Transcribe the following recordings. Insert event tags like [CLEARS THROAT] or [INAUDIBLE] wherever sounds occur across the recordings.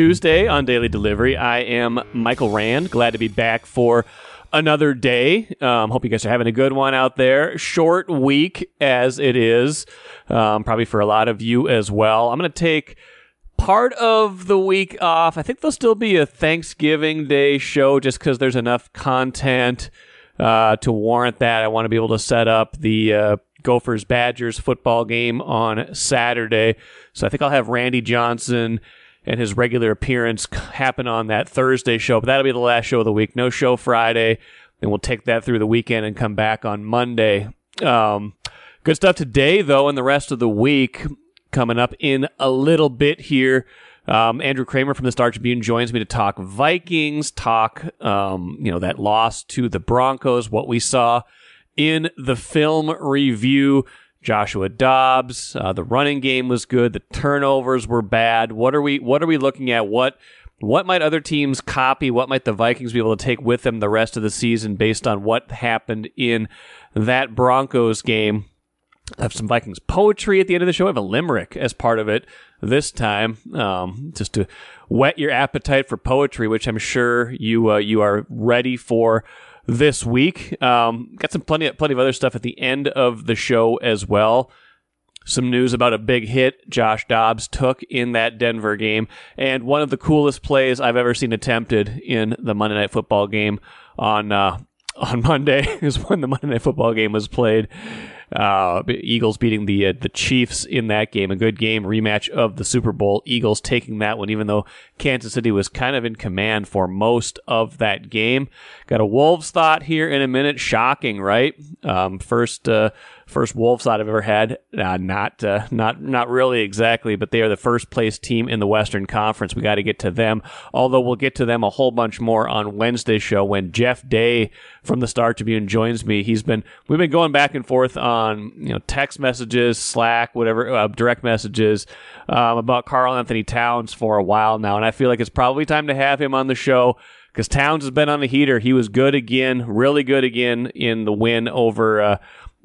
Tuesday on Daily Delivery. I am Michael Rand. Glad to be back for another day. Um, hope you guys are having a good one out there. Short week as it is, um, probably for a lot of you as well. I'm going to take part of the week off. I think there'll still be a Thanksgiving Day show just because there's enough content uh, to warrant that. I want to be able to set up the uh, Gophers Badgers football game on Saturday. So I think I'll have Randy Johnson and his regular appearance happen on that Thursday show. But that'll be the last show of the week. No show Friday. And we'll take that through the weekend and come back on Monday. Um, good stuff today, though, and the rest of the week coming up in a little bit here. Um, Andrew Krammer from the Star Tribune joins me to talk Vikings, talk um, you know that loss to the Broncos, what we saw in the film review. Joshua Dobbs, uh, the running game was good. The turnovers were bad. What are we? What are we looking at? What what might other teams copy? What might the Vikings be able to take with them the rest of the season based on what happened in that Broncos game? I have some Vikings poetry at the end of the show. I have a limerick as part of it this time, um, just to whet your appetite for poetry, which I'm sure you uh, you are ready for this week. Um, got some plenty plenty of other stuff at the end of the show as well. Some news about a big hit Josh Dobbs took in that Denver game, and one of the coolest plays I've ever seen attempted in the Monday Night Football game on uh, [LAUGHS] on Monday [LAUGHS] is when the Monday Night Football game was played. Uh, Eagles beating the uh, the Chiefs in that game, a good game rematch of the Super Bowl. Eagles taking that one, even though Kansas City was kind of in command for most of that game. Got a Wolves thought here in a minute. Shocking, right? Um, first uh, first Wolves I've ever had. Uh, not uh, not not really exactly, but they are the first place team in the Western Conference. We got to get to them. Although we'll get to them a whole bunch more on Wednesday's show when Jeff Day from the Star Tribune joins me. He's been we've been going back and forth on you know text messages, Slack, whatever, uh, direct messages um, about Karl-Anthony Towns for a while now, and I feel like it's probably time to have him on the show because Towns has been on the heater. He was good again, really good again in the win over uh,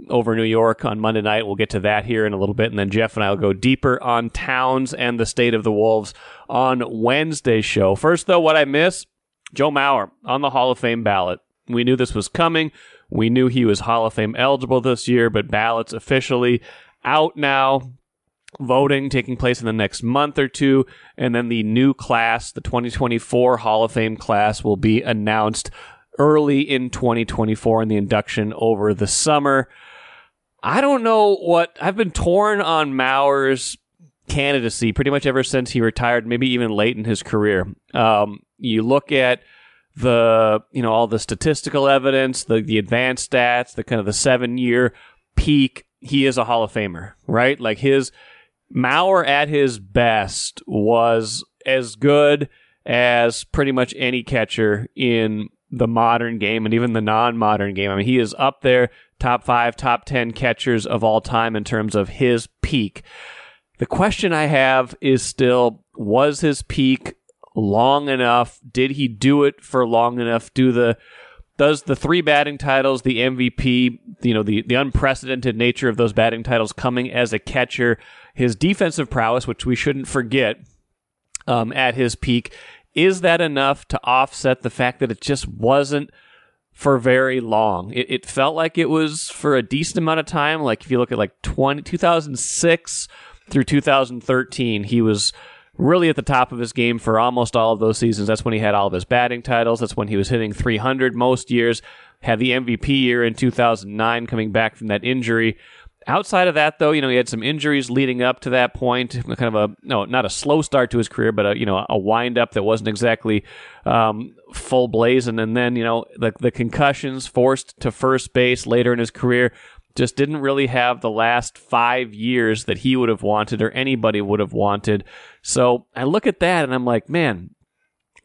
over New York on Monday night. We'll get to that here in a little bit, and then Jeff and I will go deeper on Towns and the state of the Wolves on Wednesday's show. First, though, what I miss: Joe Mauer on the Hall of Fame ballot. We knew this was coming. We knew he was Hall of Fame eligible this year, but ballots officially out now. Voting taking place in the next month or two, and then the new class, the 2024 Hall of Fame class, will be announced early in 2024 in the induction over the summer. I don't know what I've been torn on Mauer's candidacy pretty much ever since he retired, maybe even late in his career. Um, you look at the you know all the statistical evidence, the the advanced stats, the kind of the seven year peak. He is a Hall of Famer, right? Like his Mauer at his best was as good as pretty much any catcher in the modern game and even the non-modern game. I mean, he is up there, top five, top ten catchers of all time in terms of his peak. The question I have is still: Was his peak long enough? Did he do it for long enough? Do the does the three batting titles, the MVP, you know, the, the unprecedented nature of those batting titles coming as a catcher, his defensive prowess, which we shouldn't forget um, at his peak, is that enough to offset the fact that it just wasn't for very long? It, it felt like it was for a decent amount of time. Like if you look at like 20, 2006 through 2013, he was really at the top of his game for almost all of those seasons. That's when he had all of his batting titles. That's when he was hitting 300 most years. Had the MVP year in 2009 coming back from that injury. Outside of that, though, you know, he had some injuries leading up to that point. Kind of a no, not a slow start to his career, but a you know a wind up that wasn't exactly um, full blazing. And then you know the the concussions, forced to first base later in his career, just didn't really have the last five years that he would have wanted or anybody would have wanted. So I look at that and I'm like, man,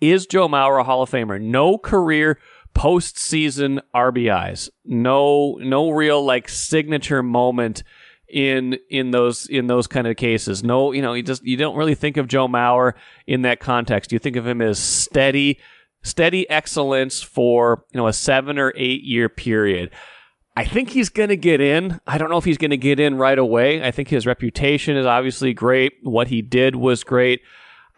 is Joe Mauer a Hall of Famer? No career postseason RBIs. No, no real like signature moment in in those in those kind of cases. No, you know, you just you don't really think of Joe Mauer in that context. You think of him as steady, steady excellence for you know a seven or eight year period. I think he's going to get in. I don't know if he's going to get in right away. I think his reputation is obviously great. What he did was great.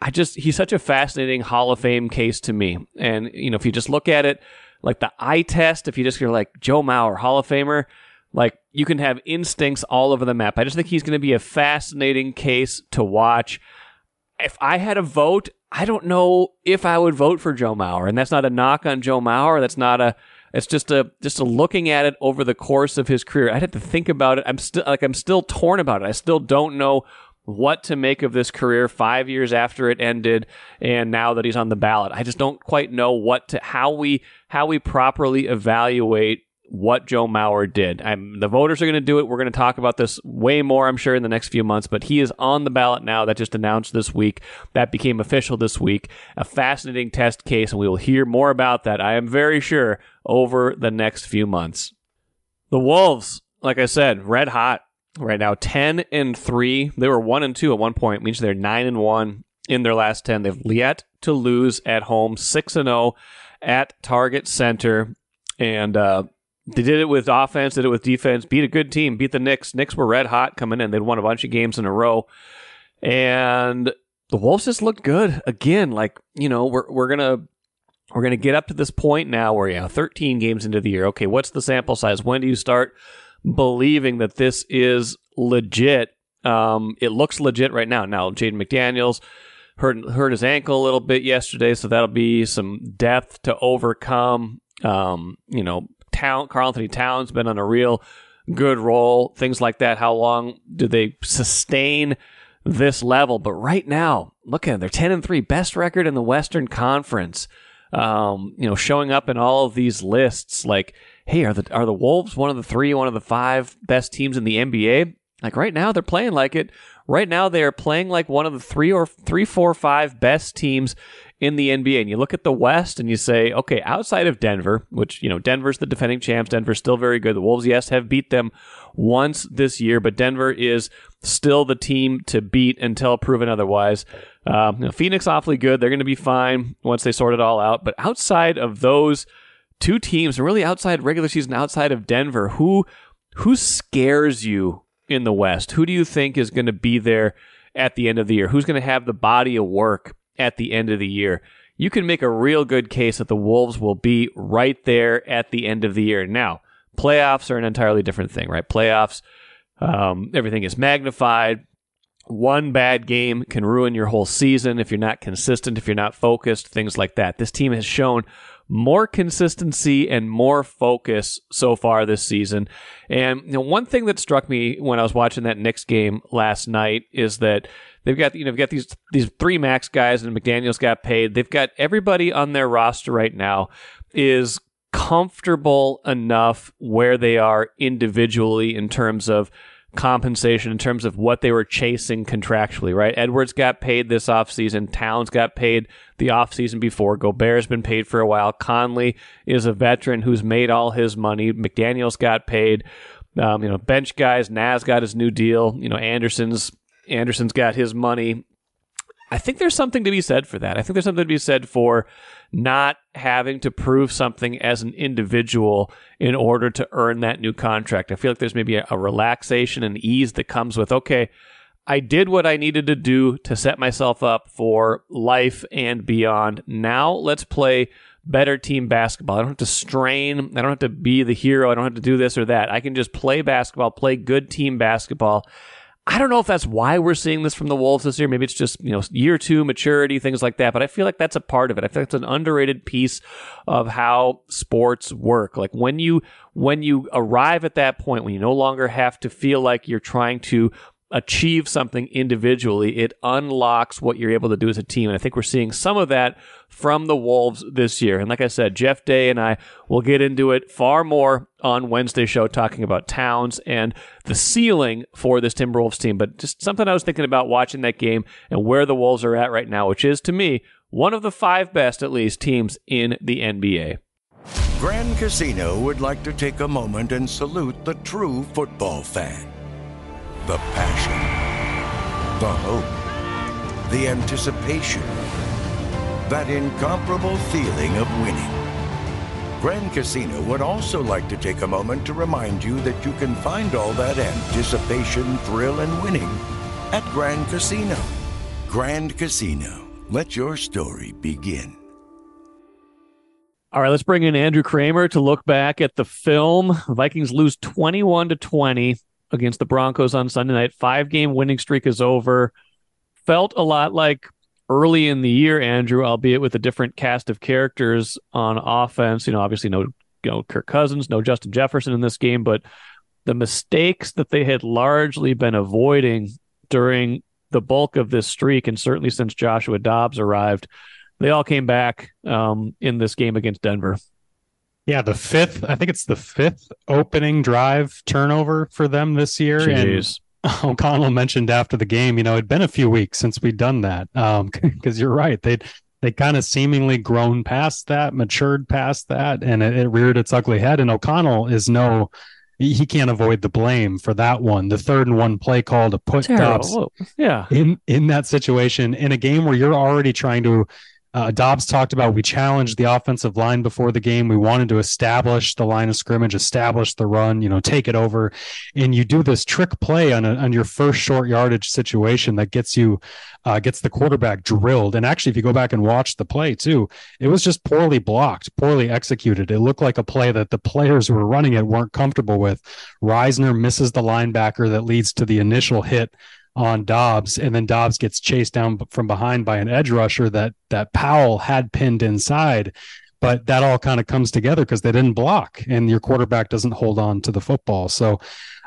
I just he's such a fascinating Hall of Fame case to me. And you know, if you just look at it like the eye test, if you just you're like Joe Mauer, Hall of Famer, like you can have instincts all over the map. I just think he's going to be a fascinating case to watch. If I had a vote, I don't know if I would vote for Joe Mauer, and that's not a knock on Joe Mauer. That's not a. It's just a just a looking at it over the course of his career. I'd have to think about it. I'm still like I'm still torn about it. I still don't know what to make of this career five years after it ended and now that he's on the ballot. I just don't quite know what to how we how we properly evaluate what Joe Mauer did. I'm, the voters are going to do it. We're going to talk about this way more, I'm sure, in the next few months. But he is on the ballot now. That just announced this week. That became official this week. A fascinating test case, and we will hear more about that. I am very sure over the next few months. The Wolves, like I said, red hot right now 10 and 3 they were 1 and 2 at one point means they're 9 and 1 in their last 10 they've yet to lose at home 6 and 0 at target center. And uh, they did it with offense did it with defense beat a good team beat the Knicks. Knicks were red hot coming in. They'd won a bunch of games in a row. And the Wolves just looked good. Again like you know we're, we're gonna we're gonna get up to this point now where yeah 13 games into the year. Okay what's the sample size? When do you start believing that this is legit. Um, it looks legit right now. Now, Jaden McDaniels hurt hurt his ankle a little bit yesterday, so that'll be some depth to overcome. Um, you know, Town Karl-Anthony Towns been on a real good roll, things like that. How long do they sustain this level? But right now, look at them. They're 10 and 3, best record in the Western Conference. Um, you know, showing up in all of these lists. Like, hey, are the are the Wolves one of the three, one of the five best teams in the NBA? Like right now, they're playing like it. Right now, they are playing like one of the three or three, four, five best teams in the NBA. And you look at the West and you say, okay, outside of Denver, which, you know, Denver's the defending champs. Denver's still very good. The Wolves, yes, have beat them once this year, but Denver is still the team to beat until proven otherwise. Um, you know, Phoenix, awfully good. They're going to be fine once they sort it all out. But outside of those two teams, really outside regular season, outside of Denver, who who scares you in the West? Who do you think is going to be there at the end of the year? Who's going to have the body of work at the end of the year? You can make a real good case that the Wolves will be right there at the end of the year. Now, playoffs are an entirely different thing, right? Playoffs, um, everything is magnified. One bad game can ruin your whole season if you're not consistent, if you're not focused, things like that. This team has shown more consistency and more focus so far this season. And you know, one thing that struck me when I was watching that Knicks game last night is that they've got you know they've got these these three max guys and McDaniel's got paid. They've got everybody on their roster right now is comfortable enough where they are individually in terms of compensation in terms of what they were chasing contractually, right? Edwards got paid this offseason. Towns got paid the offseason before. Gobert's been paid for a while. Conley is a veteran who's made all his money. McDaniels got paid. Um, you know, bench guys, Naz got his new deal. You know, Anderson's Anderson's got his money. I think there's something to be said for that. I think there's something to be said for not having to prove something as an individual in order to earn that new contract. I feel like there's maybe a, a relaxation and ease that comes with, okay, I did what I needed to do to set myself up for life and beyond. Now let's play better team basketball. I don't have to strain. I don't have to be the hero. I don't have to do this or that. I can just play basketball, play good team basketball, I don't know if that's why we're seeing this from the Wolves this year. Maybe it's just, you know, year two maturity, things like that. But I feel like that's a part of it. I like it's an underrated piece of how sports work. Like when you, when you arrive at that point, when you no longer have to feel like you're trying to achieve something individually, it unlocks what you're able to do as a team. And I think we're seeing some of that from the Wolves this year. And like I said, Jeff Day and I will get into it far more on Wednesday show talking about Towns and the ceiling for this Timberwolves team. But just something I was thinking about watching that game and where the Wolves are at right now, which is to me one of the five best, at least, teams in the NBA. Grand Casino would like to take a moment and salute the true football fan the passion, the hope, the anticipation, that incomparable feeling of winning. Grand Casino would also like to take a moment to remind you that you can find all that anticipation, thrill, and winning at Grand Casino. Grand Casino Let your story begin. All right, let's bring in Andrew Krammer to look back at the film. Vikings lose 21 to 20 against the Broncos on Sunday night. Five game winning streak is over. Felt a lot like early in the year, Andrew, albeit with a different cast of characters on offense. You know, obviously no you know Kirk Cousins, no Justin Jefferson in this game, but the mistakes that they had largely been avoiding during the bulk of this streak, and certainly since Joshua Dobbs arrived, they all came back um, in this game against Denver. Yeah, the fifth, I think it's the fifth opening drive turnover for them this year. Jeez. And [LAUGHS] O'Connell mentioned after the game, you know, it'd been a few weeks since we'd done that. Um, [LAUGHS] because you're right. They'd they kind of seemingly grown past that, matured past that, and it, it reared its ugly head. And O'Connell is no he can't avoid the blame for that one. The third and one play call to put Dobbs yeah. in in that situation in a game where you're already trying to uh, Dobbs talked about we challenged the offensive line before the game. We wanted to establish the line of scrimmage, establish the run, you know, take it over. And you do this trick play on, a, on your first short yardage situation that gets you, uh, gets the quarterback drilled. And actually, if you go back and watch the play too, it was just poorly blocked, poorly executed. It looked like a play that the players who were running it weren't comfortable with. Risner misses the linebacker that leads to the initial hit on Dobbs, and then Dobbs gets chased down from behind by an edge rusher that that Powell had pinned inside. But that all kind of comes together because they didn't block, and your quarterback doesn't hold on to the football. So,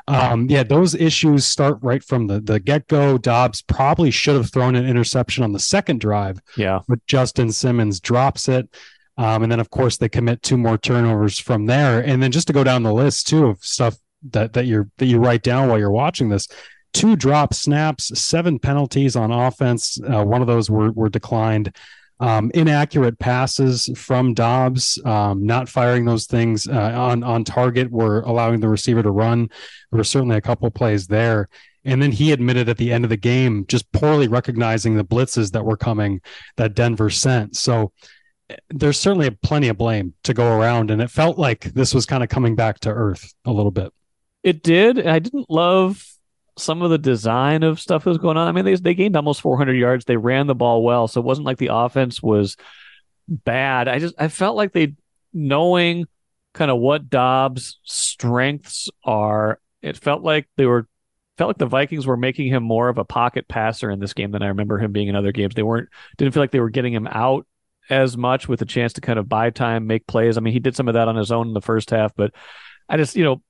um, yeah, those issues start right from the the get go. Dobbs probably should have thrown an interception on the second drive. Yeah, but Justin Simmons drops it. Um, and then, of course, they commit two more turnovers from there. And then just to go down the list too of stuff that that you're that you write down while you're watching this, two drop snaps, seven penalties on offense. Uh, one of those were, were declined. Um, inaccurate passes from Dobbs, um, not firing those things uh, on on target, were allowing the receiver to run. There were certainly a couple plays there. And then he admitted at the end of the game, just poorly recognizing the blitzes that were coming that Denver sent. So eh, there's certainly plenty of blame to go around. And it felt like this was kind of coming back to earth a little bit. It did. I didn't love some of the design of stuff that was going on. I mean, they they gained almost 400 yards. They ran the ball well, so it wasn't like the offense was bad. I just I felt like they knowing kind of what Dobbs' strengths are. It felt like they were felt like the Vikings were making him more of a pocket passer in this game than I remember him being in other games. They weren't didn't feel like they were getting him out as much with a chance to kind of buy time, make plays. I mean, he did some of that on his own in the first half, but I just, you know,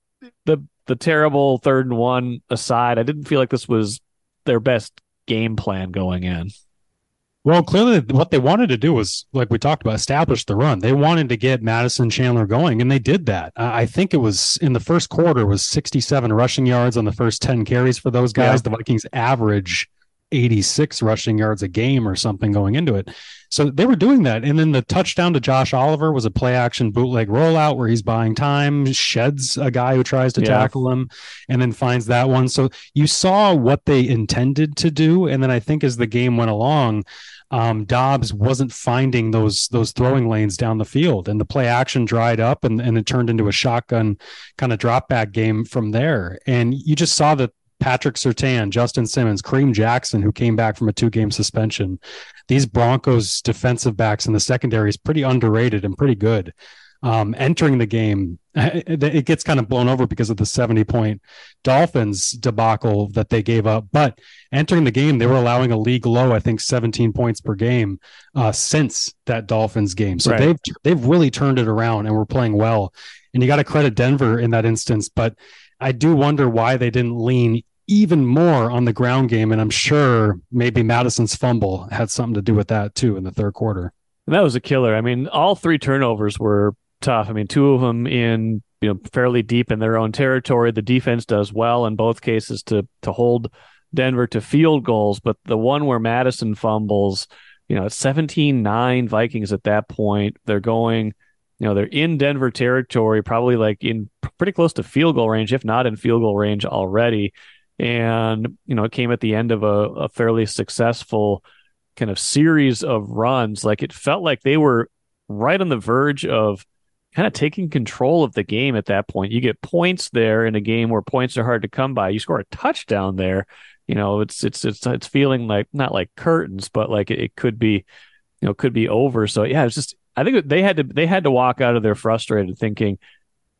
the the terrible third and one aside, I didn't feel like this was their best game plan going in. Well, clearly, what they wanted to do was, like we talked about, establish the run. They wanted to get Mattison Chandler going, and they did that. I think it was in the first quarter was 67 rushing yards on the first 10 carries for those guys. Yeah. The Vikings average 86 rushing yards a game or something going into it. So they were doing that. And then the touchdown to Josh Oliver was a play action bootleg rollout where he's buying time, sheds a guy who tries to yeah. tackle him, and then finds that one. So you saw what they intended to do. And then I think as the game went along, um, Dobbs wasn't finding those those throwing lanes down the field, and the play action dried up, and, and it turned into a shotgun kind of drop back game from there. And you just saw that Patrick Surtain, Justin Simmons, Kareem Jackson, who came back from a two game suspension. These Broncos defensive backs in the secondary is pretty underrated and pretty good. Um, entering the game, [LAUGHS] it gets kind of blown over because of the 70 point Dolphins debacle that they gave up. But entering the game, they were allowing a league low, I think 17 points per game uh, since that Dolphins game. So right. they've, they've really turned it around and we're playing well. And you got to credit Denver in that instance. But I do wonder why they didn't lean even more on the ground game. And I'm sure maybe Mattison's fumble had something to do with that too in the third quarter. And that was a killer. I mean, all three turnovers were tough. I mean, two of them in you know fairly deep in their own territory. The defense does well in both cases to to hold Denver to field goals, but the one where Mattison fumbles, you know, it's 17-9 Vikings at that point. They're going you know they're in Denver territory, probably like in pretty close to field goal range, if not in field goal range already. And you know it came at the end of a, a fairly successful kind of series of runs. Like it felt like they were right on the verge of kind of taking control of the game at that point. You get points there in a game where points are hard to come by. You score a touchdown there, you know, it's it's it's it's feeling like not like curtains, but like it, it could be, you know, could be over. So yeah, it's just I think they had to they had to walk out of there frustrated, thinking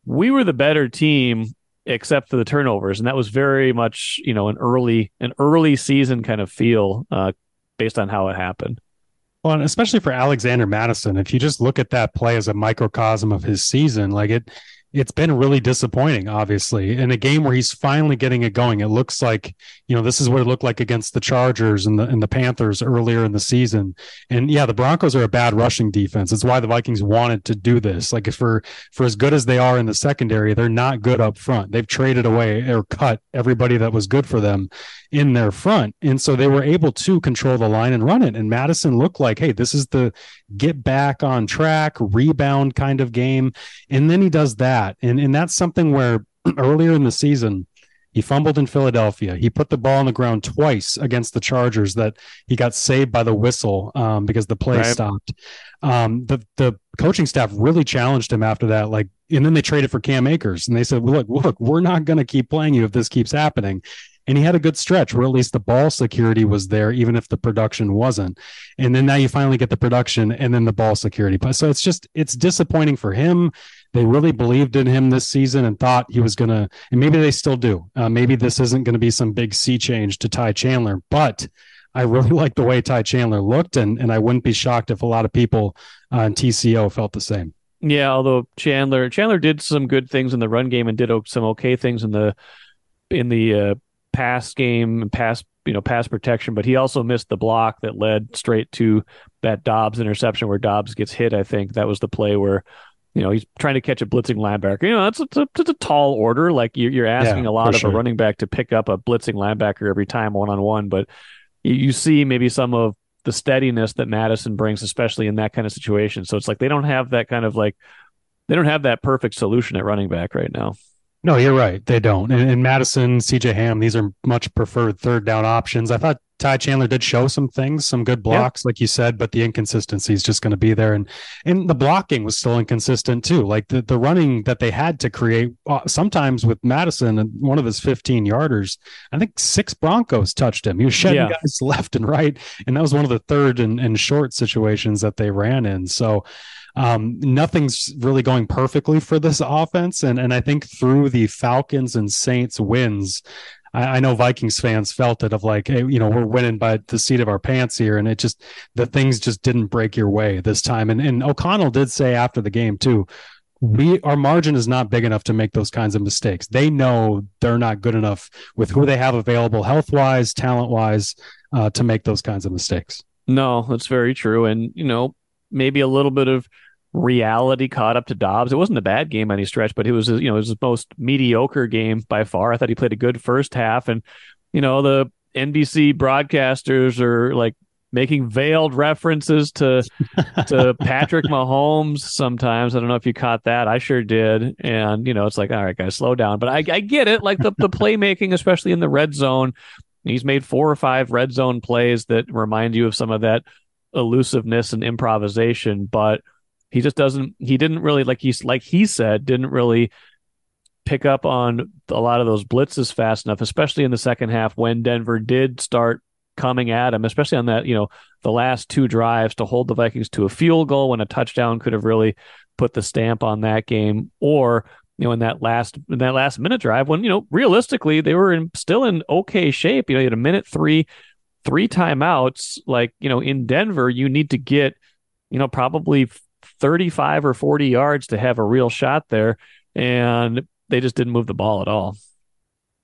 we were the better team except for the turnovers, and that was very much you know an early an early season kind of feel uh, based on how it happened. Well, and especially for Alexander Mattison, if you just look at that play as a microcosm of his season, like it it's been really disappointing, obviously. In a game where he's finally getting it going, it looks like, you know, this is what it looked like against the Chargers and the and the Panthers earlier in the season. And yeah, the Broncos are a bad rushing defense. It's why the Vikings wanted to do this. Like for for as good as they are in the secondary, they're not good up front. They've traded away or cut everybody that was good for them in their front. And so they were able to control the line and run it. And Mattison looked like, hey, this is the get back on track, rebound kind of game. And then he does that. And, and that's something where [CLEARS THROAT] earlier in the season, he fumbled in Philadelphia. He put the ball on the ground twice against the Chargers that he got saved by the whistle um, because the play right. stopped. Um, the the coaching staff really challenged him after that. Like, and then they traded for Cam Akers, and they said, "Look, look, we're not going to keep playing you if this keeps happening." and he had a good stretch where at least the ball security was there, even if the production wasn't. And then now you finally get the production and then the ball security. So it's just it's disappointing for him. They really believed in him this season and thought he was going to, and maybe they still do. Uh, maybe this isn't going to be some big sea change to Ty Chandler, but I really [LAUGHS] like the way Ty Chandler looked, and and I wouldn't be shocked if a lot of people in TCO felt the same. Yeah, although Chandler Chandler did some good things in the run game and did some okay things in the in the uh, pass game, and pass you know pass protection, but he also missed the block that led straight to that Dobbs interception where Dobbs gets hit. I think that was the play where you know he's trying to catch a blitzing linebacker. You know that's it's a, it's a tall order. Like you're, you're asking yeah, a lot of sure. a running back to pick up a blitzing linebacker every time one on one, but you, you see maybe some of the steadiness that Mattison brings, especially in that kind of situation. So it's like they don't have that kind of like they don't have that perfect solution at running back right now. No, you're right. They don't. And, and, Mattison, CJ Ham, these are much preferred third down options. I thought Ty Chandler did show some things, some good blocks, yeah. like you said, but the inconsistency is just going to be there. And and the blocking was still inconsistent too. Like the, the running that they had to create, uh, sometimes with Mattison, and one of his 15 yarders, I think six Broncos touched him. He was shedding yeah. guys [LAUGHS] left and right. And that was one of the third and, and short situations that they ran in. So um, nothing's really going perfectly for this offense. And, and I think through the Falcons and Saints wins, I, know Vikings fans felt it of like, hey, you know, we're winning by the seat of our pants here. And it just, the things just didn't break your way this time. And, and O'Connell did say after the game, too, we our margin is not big enough to make those kinds of mistakes. They know they're not good enough with who they have available, health wise, talent wise, uh, to make those kinds of mistakes. No, that's very true. And you know, maybe a little bit of reality caught up to Dobbs. It wasn't a bad game any stretch, but it was you know it was his most mediocre game by far. I thought he played a good first half, and you know the NBC broadcasters are like making veiled references to to [LAUGHS] Patrick Mahomes sometimes. I don't know if you caught that. I sure did. And you know, it's like, all right, guys, slow down. But I, I get it. Like the the playmaking, especially in the red zone. He's made four or five red zone plays that remind you of some of that elusiveness and improvisation, but he just doesn't. He didn't really like he's like he said didn't really pick up on a lot of those blitzes fast enough, especially in the second half when Denver did start coming at him, especially on that you know the last two drives to hold the Vikings to a field goal when a touchdown could have really put the stamp on that game, or you know in that last in that last minute drive when you know realistically they were in still in okay shape. You know, you had a minute three, three timeouts. Like you know in Denver, you need to get you know probably 35 or 40 yards to have a real shot there. And they just didn't move the ball at all.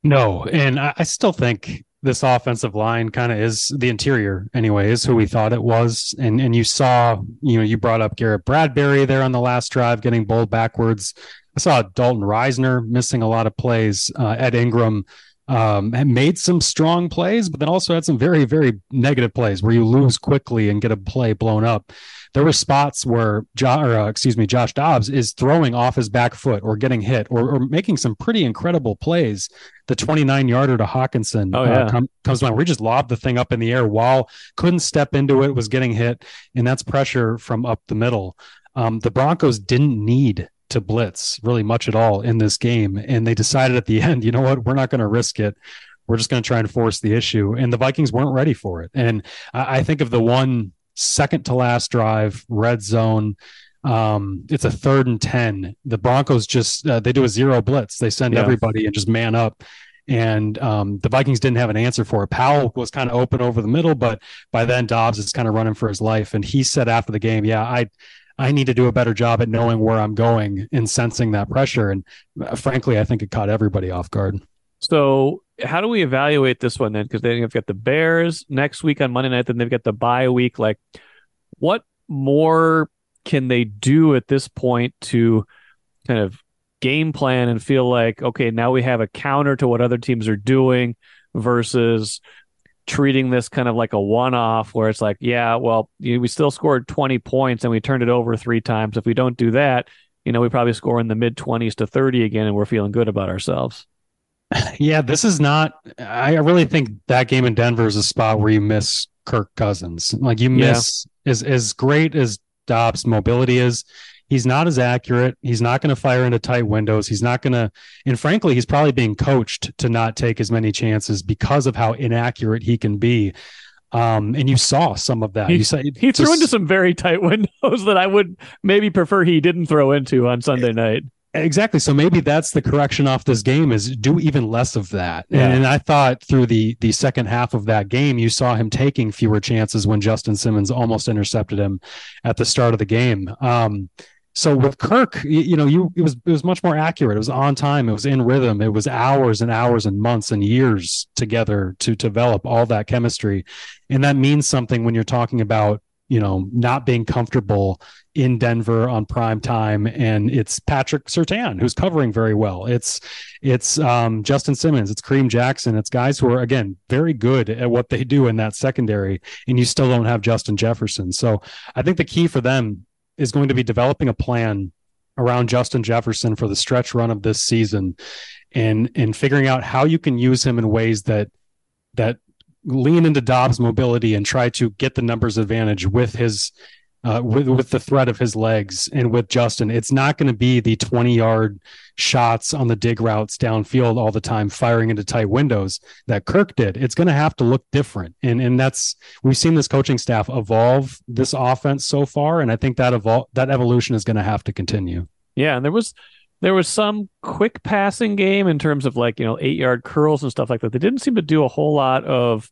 No. And I, still think this offensive line kind of is the interior anyway, is who we thought it was. And and you saw, you know, you brought up Garrett Bradbury there on the last drive getting bowled backwards. I saw Dalton Risner missing a lot of plays. Uh, Ed Ingram um, made some strong plays, but then also had some very, very negative plays where you lose quickly and get a play blown up. There were spots where, jo- or, uh, excuse me, Josh Dobbs is throwing off his back foot or getting hit or, or making some pretty incredible plays. The 29 yarder to Hockenson oh, uh, yeah. uh, com- comes on. We just lobbed the thing up in the air while couldn't step into it, was getting hit, and that's pressure from up the middle. Um, the Broncos didn't need to blitz really much at all in this game. And they decided at the [LAUGHS] end, you know what, we're not going to risk it. we're just going to try and force the issue. And the Vikings weren't ready for it. And I, I think of the one second to last drive, red zone. Um, it's a third and 10. The Broncos just, uh, they do a zero blitz. They send Yeah. everybody and just man up. And um, the Vikings didn't have an answer for it. Powell was kind of open over the middle, but by then Dobbs is kind of running for his life. And he said after the game, yeah, I, I need to do a better job at knowing where I'm going and sensing that pressure. And uh, frankly, I think it caught everybody off guard. So how do we evaluate this one then? Because they've got the Bears next week on Monday night, then they've got the bye week. Like, what more can they do at this point to kind of game plan and feel like, okay, now we have a counter to what other teams are doing versus treating this kind of like a one-off where it's like, yeah, well, you we still scored 20 points and we turned it over three times. If we don't do that, you know, we probably score in the mid 20s to 30 again and we're feeling good about ourselves. [LAUGHS] Yeah, this is not. I really think that game in Denver is a spot where you miss Kirk Cousins. Like you Yeah. miss as as great as Dobbs' mobility is. He's not as accurate. He's not going to fire into tight windows. He's not going to, and frankly, he's probably being coached to not take as many chances because of how inaccurate he can be. Um, and you saw some of that. He- you saw He threw into some very tight [LAUGHS] windows that I would maybe prefer he didn't throw into on Sunday night. Exactly. So maybe that's the correction off this game is do even less of that. Yeah. And, and I thought through the the second half of that game, you saw him taking fewer chances when Justin Simmons almost intercepted him at the start of the game. Um, so with Kirk, you, you know, you it was it was much more accurate. It was on time. It was in rhythm. It was hours and hours and months and years together to develop all that chemistry, and that means something when you're talking about you know not being comfortable in Denver on prime time, and it's Patrick Surtain who's covering very well. It's it's um, Justin Simmons, it's Kareem Jackson, it's guys who are again very good at what they do in that secondary, and you still don't have Justin Jefferson. So I think the key for them is going to be developing a plan around Justin Jefferson for the stretch run of this season, and and figuring out how you can use him in ways that that lean into Dobbs' mobility and try to get the numbers advantage with his uh, with with the threat of his legs and with Justin. It's not going to be the 20 yard shots on the dig routes downfield all the time, firing into tight windows that Kirk did. It's going to have to look different, and and that's we've seen this coaching staff evolve this offense so far, and I think that evol- that evolution is going to have to continue. Yeah, and there was there was some quick passing game in terms of like, you know, eight yard curls and stuff like that. They didn't seem to do a whole lot of,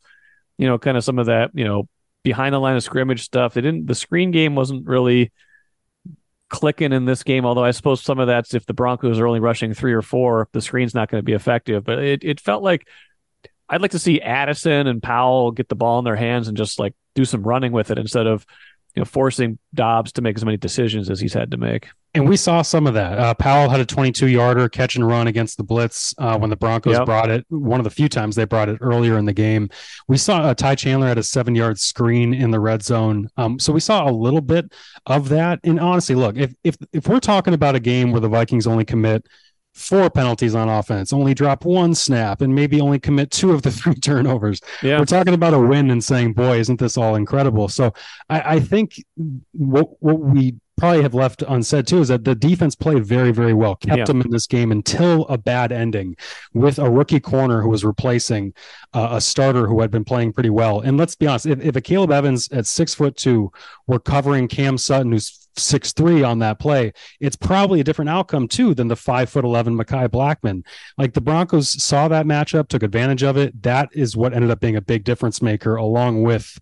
you know, kind of some of that, you know, behind the line of scrimmage stuff. They didn't the screen game wasn't really clicking in this game, although I suppose some of that's if the Broncos are only rushing three or four, the screen's not going to be effective. But it, it felt like I'd like to see Addison and Powell get the ball in their hands and just like do some running with it instead of you know forcing Dobbs to make as many decisions as he's had to make. And we saw some of that. Uh, Powell had a 22 yarder catch and run against the Blitz uh, when the Broncos Yep. brought it. One of the few times they brought it earlier in the game. We saw uh, Ty Chandler had a seven yard screen in the red zone. Um, so we saw a little bit of that. And honestly, look, if, if, if we're talking about a game where the Vikings only commit four penalties on offense, only drop one snap, and maybe only commit two of the [LAUGHS] three turnovers, Yeah. we're talking about a win and saying, boy, isn't this all incredible? So I, I think what what we probably have left unsaid too is that the defense played very, very well, kept Yeah. them in this game until a bad ending with a rookie corner who was replacing uh, a starter who had been playing pretty well. And let's be honest, if, if a Caleb Evans at six foot two were covering Cam Sutton, who's six three on that play, it's probably a different outcome too than the five foot eleven Mekhi Blackmon. Like the Broncos saw that matchup, took advantage of it. That is what ended up being a big difference maker, along with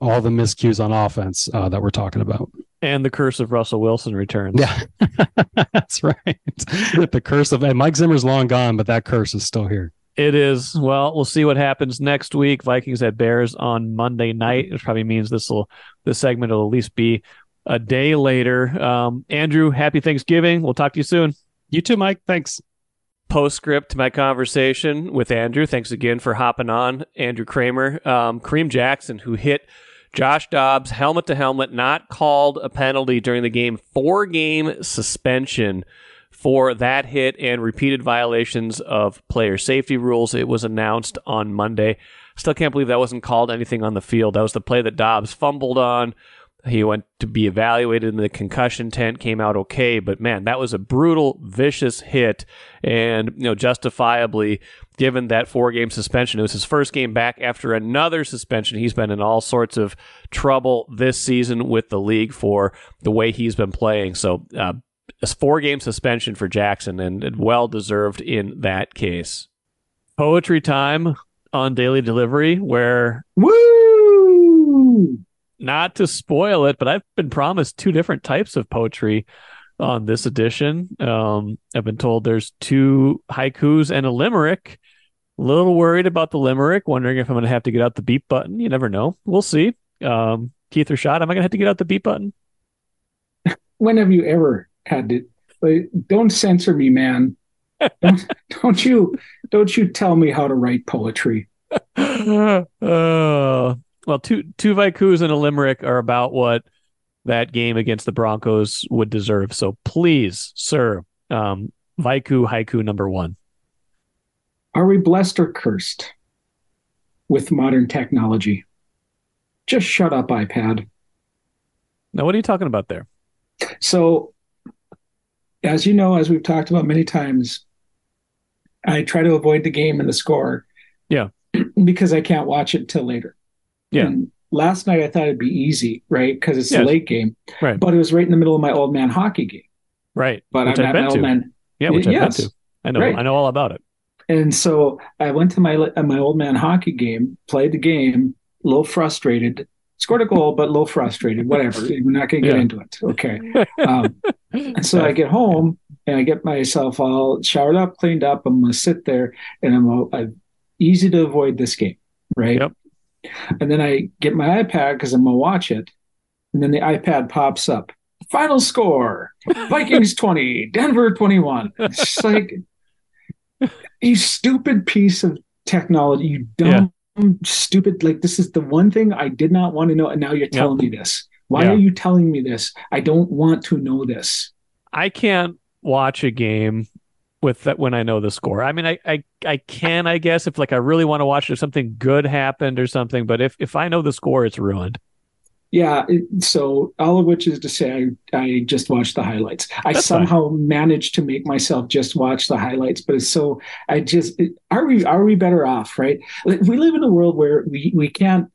all the miscues on offense uh, that we're talking about. And the curse of Russell Wilson returns. Yeah, [LAUGHS] that's right. the curse of and Mike Zimmer's long gone, but that curse is still here. It is. Well, we'll see what happens next week. Vikings at Bears on Monday night, which probably means this will this segment will at least be a day later. Um, Andrew, happy Thanksgiving. We'll talk to you soon. You too, Mike. Thanks. Postscript to my conversation with Andrew. Thanks again for hopping on, Andrew Krammer. Um, Kareem Jackson, who hit Josh Dobbs helmet to helmet, not called a penalty during the game, four game suspension for that hit and repeated violations of player safety rules. It was announced on Monday. Still can't believe that wasn't called anything on the field. That was the play that Dobbs fumbled on, He went to be evaluated in the concussion tent, came out okay, but man, that was a brutal, vicious hit, and you know, justifiably given that four game suspension. It was his first game back after another suspension. He's been in all sorts of trouble this season with the league for the way he's been playing. So, uh, a four game suspension for Jackson and well deserved in that case. Poetry time on daily delivery where Woo! Not to spoil it, but I've been promised two different types of poetry on this edition. Um, I've been told there's two haikus and a limerick. A little worried about the limerick, wondering if I'm going to have to get out the beep button. You never know. We'll see. Um, Keith shot? am I going to have to get out the beep button? [LAUGHS] When have you ever had to? like, Don't censor me, man. [LAUGHS] don't, don't you don't you tell me how to write poetry. [LAUGHS] uh, well, two two haikus and a limerick are about what that game against the Broncos would deserve. So please, sir, um, Vaiku haiku number one. Are we blessed or cursed with modern technology? Just shut up, iPad. Now, what are you talking about there? So, as you know, as we've talked about many times, I try to avoid the game and the score. Yeah. [CLEARS THROAT] Because I can't watch it till later. Yeah. And last night I thought it'd be easy, right? Because it's Yes. a late game. Right. But it was right in the middle of my old man hockey game. Right. But which I'm I've at my old to. man. Yeah, which I've Yes. been to. I know. Right. I know all about it. And so I went to my uh, my old man hockey game, played the game, a little frustrated, scored a goal, but a little frustrated. Whatever. [LAUGHS] We're not going to get Yeah. into it. Okay. [LAUGHS] Um, and so I get home and I get myself all showered up, cleaned up. I'm going to sit there and I'm, I'm easy to avoid this game, right? Yep. And then I get my iPad because I'm going to watch it. And then the iPad pops up. Final score Vikings [LAUGHS] 20, Denver 21. It's like, you stupid piece of technology, you dumb, stupid. Like, this is the one thing I did not want to know. And now you're telling me this. Why Yeah. are you telling me this? I don't want to know this. I can't watch a game with that when I know the score. I mean, I, I, I can, I guess, if like I really want to watch it, if something good happened or something. But if if I know the score, it's ruined. Yeah. So, all of which is to say, I, I just watched the highlights. I That's fine. somehow managed to make myself just watch the highlights, but it's so, I just, are we, are we better off, right? We live in a world where we, we can't,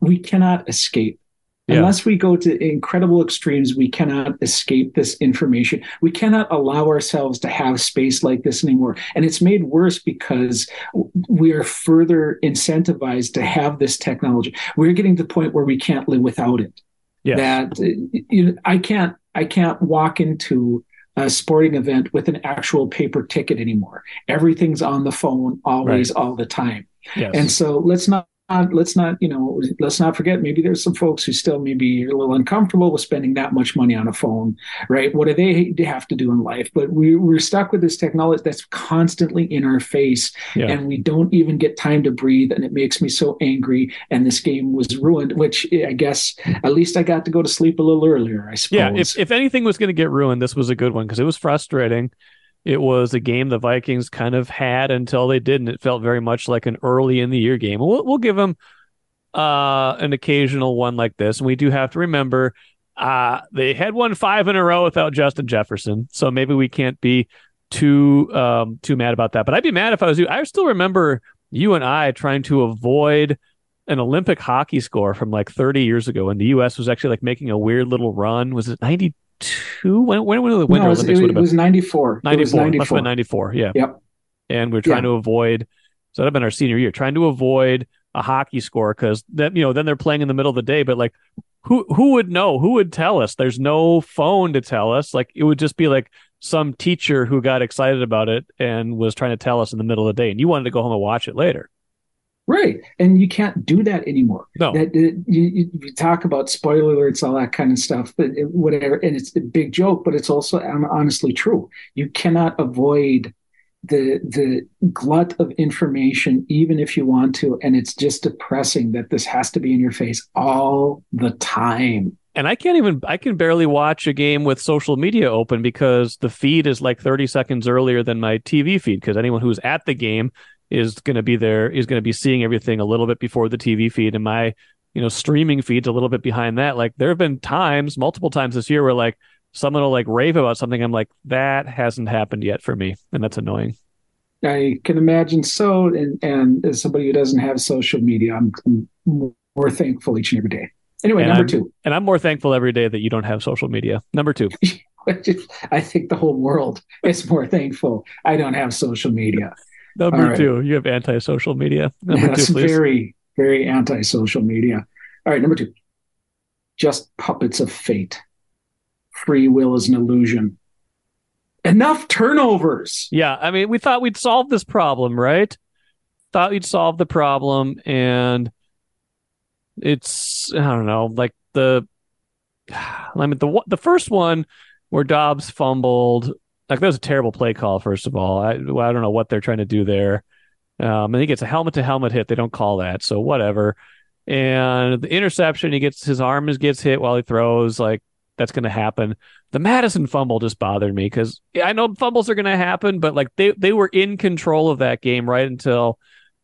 we cannot escape. Yeah. Unless we go to incredible extremes, we cannot escape this information. We cannot allow ourselves to have space like this anymore. And it's made worse because we are further incentivized to have this technology. We're getting to the point where we can't live without it. Yes. That uh, you know, I can't I can't walk into a sporting event with an actual paper ticket anymore. Everything's on the phone always all the time. yes. And so let's not let's not you know let's not forget maybe there's some folks who still maybe are a little uncomfortable with spending that much money on a phone right what do they have to do in life but we, we're stuck with this technology that's constantly in our face Yeah. and we don't even get time to breathe and it makes me so angry and this game was ruined which i guess at least i got to go to sleep a little earlier i suppose Yeah, if, if anything was going to get ruined, this was a good one because it was frustrating. It was a game the Vikings kind of had until they didn't. It felt very much like an early in the year game. We'll, we'll give them uh, an occasional one like this. And we do have to remember uh, they had won five in a row without Justin Jefferson. So maybe we can't be too um, too mad about that. But I'd be mad if I was you. I still remember you and I trying to avoid an Olympic hockey score from like 30 years ago when the U.S. was actually like making a weird little run. Was it 92? When when when the Winter no, it was, Olympics it would have been? 94 it was 94. 94 Must have been 94. Yeah. Yep. And we're trying Yeah. to avoid, so that'd have been our senior year, trying to avoid a hockey score because then, you know, then they're playing in the middle of the day. But like, who, who would know? Who would tell us? There's no phone to tell us. Like, it would just be like some teacher who got excited about it and was trying to tell us in the middle of the day. And you wanted to go home and watch it later. Right. And you can't do that anymore. No. That you, you, talk about spoiler alerts, all that kind of stuff, but it- whatever. And it's a big joke, but it's also hon- honestly true. You cannot avoid the the glut of information, even if you want to. And it's just depressing that this has to be in your face all the time. And I can't even I can barely watch a game with social media open because the feed is like 30 seconds earlier than my TV feed because anyone who's at the game is going to be there is going to be seeing everything a little bit before the TV feed and my you know, streaming feeds a little bit behind that. Like there have been times, multiple times this year where like someone will like rave about something. I'm like, that hasn't happened yet for me. And that's annoying. I can imagine so. And, and as somebody who doesn't have social media, I'm, more thankful each and every day. Anyway, And number I'm- two. And I'm more thankful every day that you don't have social media. Number two. [LAUGHS] I think the whole world is more thankful I don't have social media. Number right. two. You have anti-social media. Number That's two, please. very, very anti social media. All right, number two. Just puppets of fate. Free will is an illusion. Enough turnovers. Yeah, I mean, we thought we'd solve this problem, right? Thought we'd solve the problem, and it's I don't know, like the [SIGHS] I mean the the first one where Dobbs fumbled, like that was a terrible play call. First of all, I I don't know what they're trying to do there. Um, and he gets a helmet to helmet hit. They don't call that, so whatever. And the interception, he gets his arm gets hit while he throws. Like that's going to happen. The Mattison fumble just bothered me because I know fumbles are going to happen, but like they they were in control of that game right until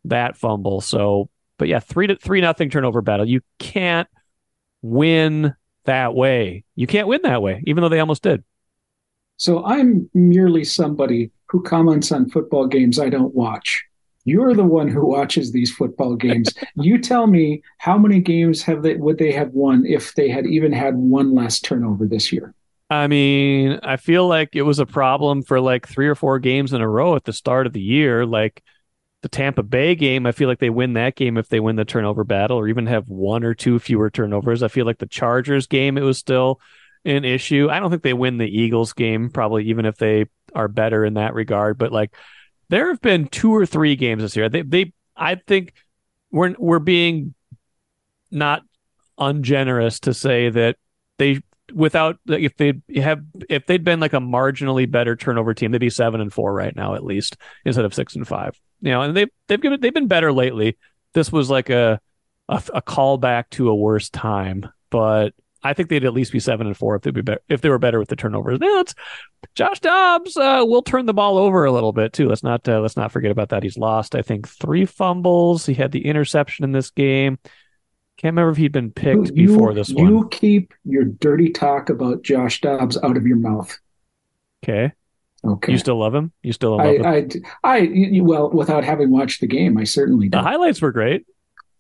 that fumble. So, but yeah, three to three nothing turnover battle. You can't win that way. You can't win that way, even though they almost did. So I'm merely somebody who comments on football games I don't watch. You're the one who watches these football games. [LAUGHS] you tell me how many games have they would they have won if they had even had one less turnover this year? I mean, I feel like it was a problem for like three or four games in a row at the start of the year. Like the Tampa Bay game, I feel like they win that game if they win the turnover battle or even have one or two fewer turnovers. I feel like the Chargers game, it was still an issue. I don't think they win the Eagles game, probably even if they are better in that regard. But like there have been two or three games this year. They, they, I think we're we're being not ungenerous to say that they without if they have if they'd been like a marginally better turnover team, they'd be seven and four right now at least instead of six and five. You know, and they they've given they've been better lately. This was like a a, a callback to a worse time, but I think they'd at least be seven and four if they'd be better if they were better with the turnovers. Now it's Josh Dobbs uh, will turn the ball over a little bit too. Let's not uh, let's not forget about that. He's lost I think three fumbles. He had the interception in this game. Can't remember if he'd been picked You- before this one. You keep your dirty talk about Josh Dobbs out of your mouth. Okay. Okay. You still love him? You still love him? I, I, I, well, without having watched the game, I certainly the highlights were great.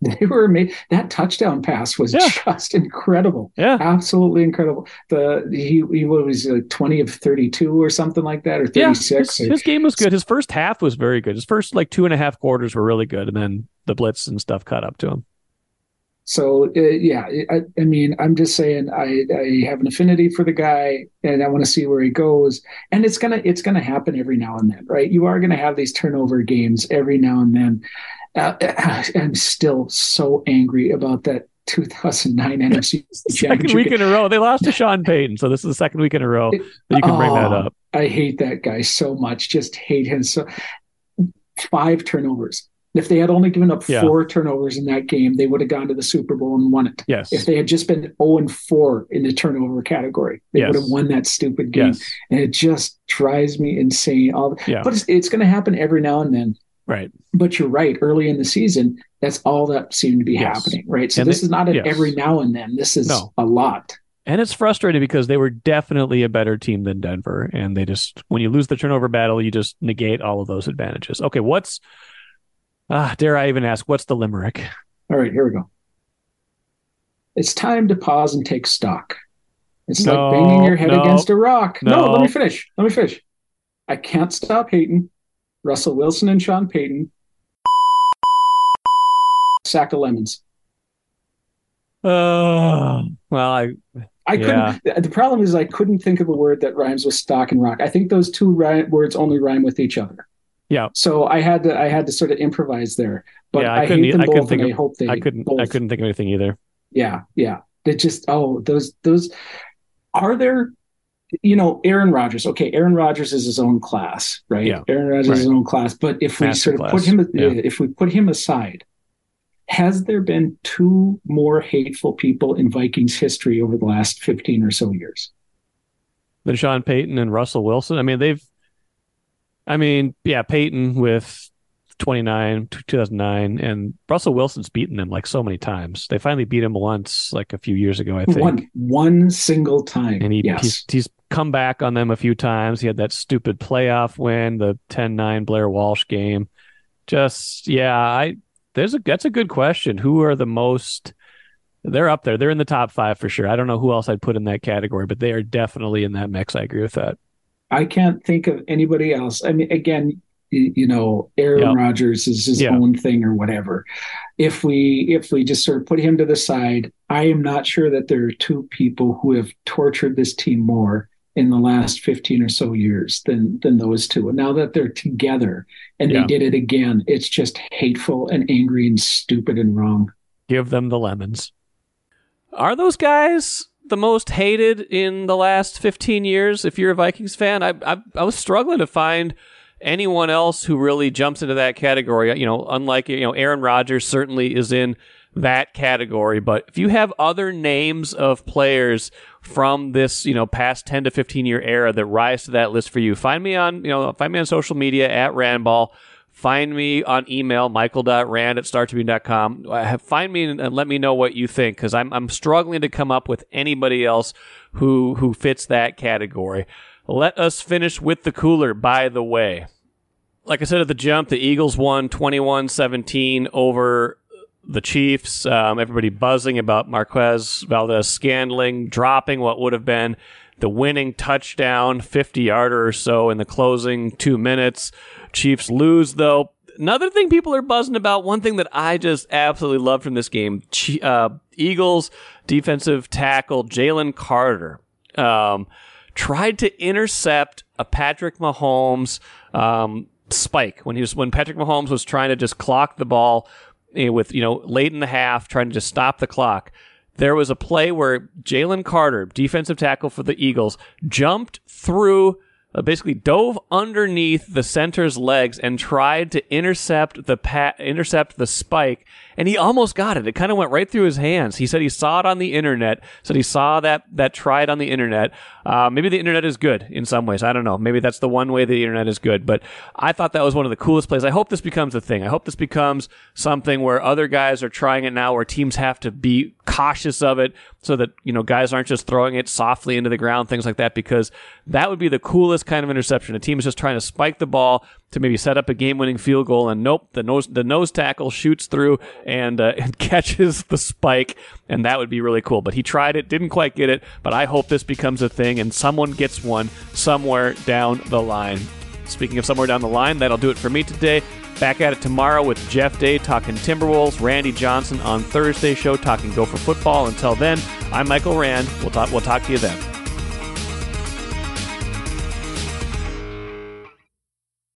[LAUGHS] They were amazing. That touchdown pass was Yeah. just incredible, Yeah. absolutely incredible. The he he was like twenty of thirty two or something like that, or Yeah. thirty His, six. his game was good. His first half was very good. His first like two and a half quarters were really good. And then the blitz and stuff caught up to him. So uh, yeah, I, I mean, I'm just saying, I I have an affinity for the guy, and I want to see where he goes. And it's gonna it's gonna happen every now and then, right? You are gonna have these turnover games every now and then. Uh, [CLEARS THROAT] I'm still so angry about that 2009 [LAUGHS] NFC Second championship. week in a row. They lost to Sean Payton. So this is the second week in a row that you can bring that Oh, up. I hate that guy so much. Just hate him so. Five turnovers. If they had only given up Yeah. four turnovers in that game, they would have gone to the Super Bowl and won it. Yes. If they had just been 0 and 4 in the turnover category, they Yes. would have won that stupid game. yes. And it just drives me insane. All, Yeah. But it's, it's going to happen every now and then. Right. But you're right. Early in the season, that's all that seemed to be Yes. happening, right? So And this they- is not an yes. every now and then. This is No. a lot. And it's frustrating because they were definitely a better team than Denver. And they just, when you lose the turnover battle, you just negate all of those advantages. Okay. What's, ah, dare I even ask, what's the limerick? All right, here we go. It's time to pause and take stock. It's No, like banging your head no, against a rock. No. no. let me finish. Let me finish. I can't stop hating Russell Wilson and Sean Payton. Sack of lemons. Oh, well, I, I Yeah. couldn't. The problem is I couldn't think of a word that rhymes with stock and rock. I think those two ri- words only rhyme with each other. Yeah. So I had to. I had to sort of improvise there. But Yeah, I I, couldn't hate them I couldn't both, think and I hope they. I couldn't, I couldn't think of anything either. Yeah, yeah. They just oh those those are there you know Aaron Rodgers. Okay, Aaron Rodgers is his own class, right? Yeah, Aaron Rodgers is his own class. But if we Master sort of put him yeah. if we put him aside, has there been two more hateful people in Vikings history over the last 15 or so years? Then Sean Payton and Russell Wilson. I mean, they've, I mean, yeah, Payton with 29, 2009, and Russell Wilson's beaten them like so many times. They finally beat him once, like a few years ago, I think. One one single time. and he, yes. he's, he's come back on them a few times. He had that stupid playoff win, the 10-9 Blair Walsh game. Just yeah, I there's a that's a good question. Who are the most they're up there. They're in the top five for sure. I don't know who else I'd put in that category, but they are definitely in that mix. I agree with that. I can't think of anybody else. I mean, again, you, know, Aaron Yeah. Rodgers is his Yeah. own thing or whatever. If we if we just sort of put him to the side, I am not sure that there are two people who have tortured this team more in the last 15 or so years than than those two. And now that they're together and Yeah. they did it again, it's just hateful and angry and stupid and wrong. Give them the lemons. Are those guys the most hated in the last 15 years? If you're a Vikings fan, I, I, I was struggling to find anyone else who really jumps into that category. You know, unlike, you know, Aaron Rodgers certainly is in that category. But if you have other names of players from this, you know, past 10 to 15 year era that rise to that list for you, find me on, you know, find me on social media at Randball. Find me on email, michael.rand at startribune.com. Uh, have- Find me and let me know what you think because I'm, I'm struggling to come up with anybody else who, who fits that category. Let us finish with the cooler, by the way. Like I said at the jump, the Eagles won 21 17 over the Chiefs. Um, everybody buzzing about Marquez Valdes-Scantling dropping what would have been the winning touchdown, 50 yarder or so in the closing two minutes. Chiefs lose, though. Another thing people are buzzing about, one thing that I just absolutely loved from this game uh, Eagles defensive tackle Jalen Carter um, tried to intercept a Patrick Mahomes um, spike when he was when Patrick Mahomes was trying to just clock the ball eh, with you know late in the half, trying to just stop the clock. There was a play where Jalen Carter, defensive tackle for the Eagles, jumped through, uh, basically dove underneath the center's legs and tried to intercept the intercept the spike, and he almost got it. It kind of went right through his hands. He said he saw it on the internet. Said he saw that that tried on the internet. Uh, maybe the internet is good in some ways. I don't know. Maybe that's the one way the internet is good. But I thought that was one of the coolest plays. I hope this becomes a thing. I hope this becomes something where other guys are trying it now, where teams have to be cautious of it, so that you know guys aren't just throwing it softly into the ground, things like that. Because that would be the coolest kind of interception. A team is just trying to spike the ball to maybe set up a game-winning field goal, and nope, the nose the nose tackle shoots through and, uh, [LAUGHS] and catches the spike, and that would be really cool. But he tried it, didn't quite get it. But I hope this becomes a thing, and someone gets one somewhere down the line. Speaking of somewhere down the line, that'll do it for me today. Back at it tomorrow with Jeff Day talking Timberwolves, Randy Johnson on Thursday show talking Gopher football. Until then, I'm Michael Rand. We'll talk. We'll talk to you then.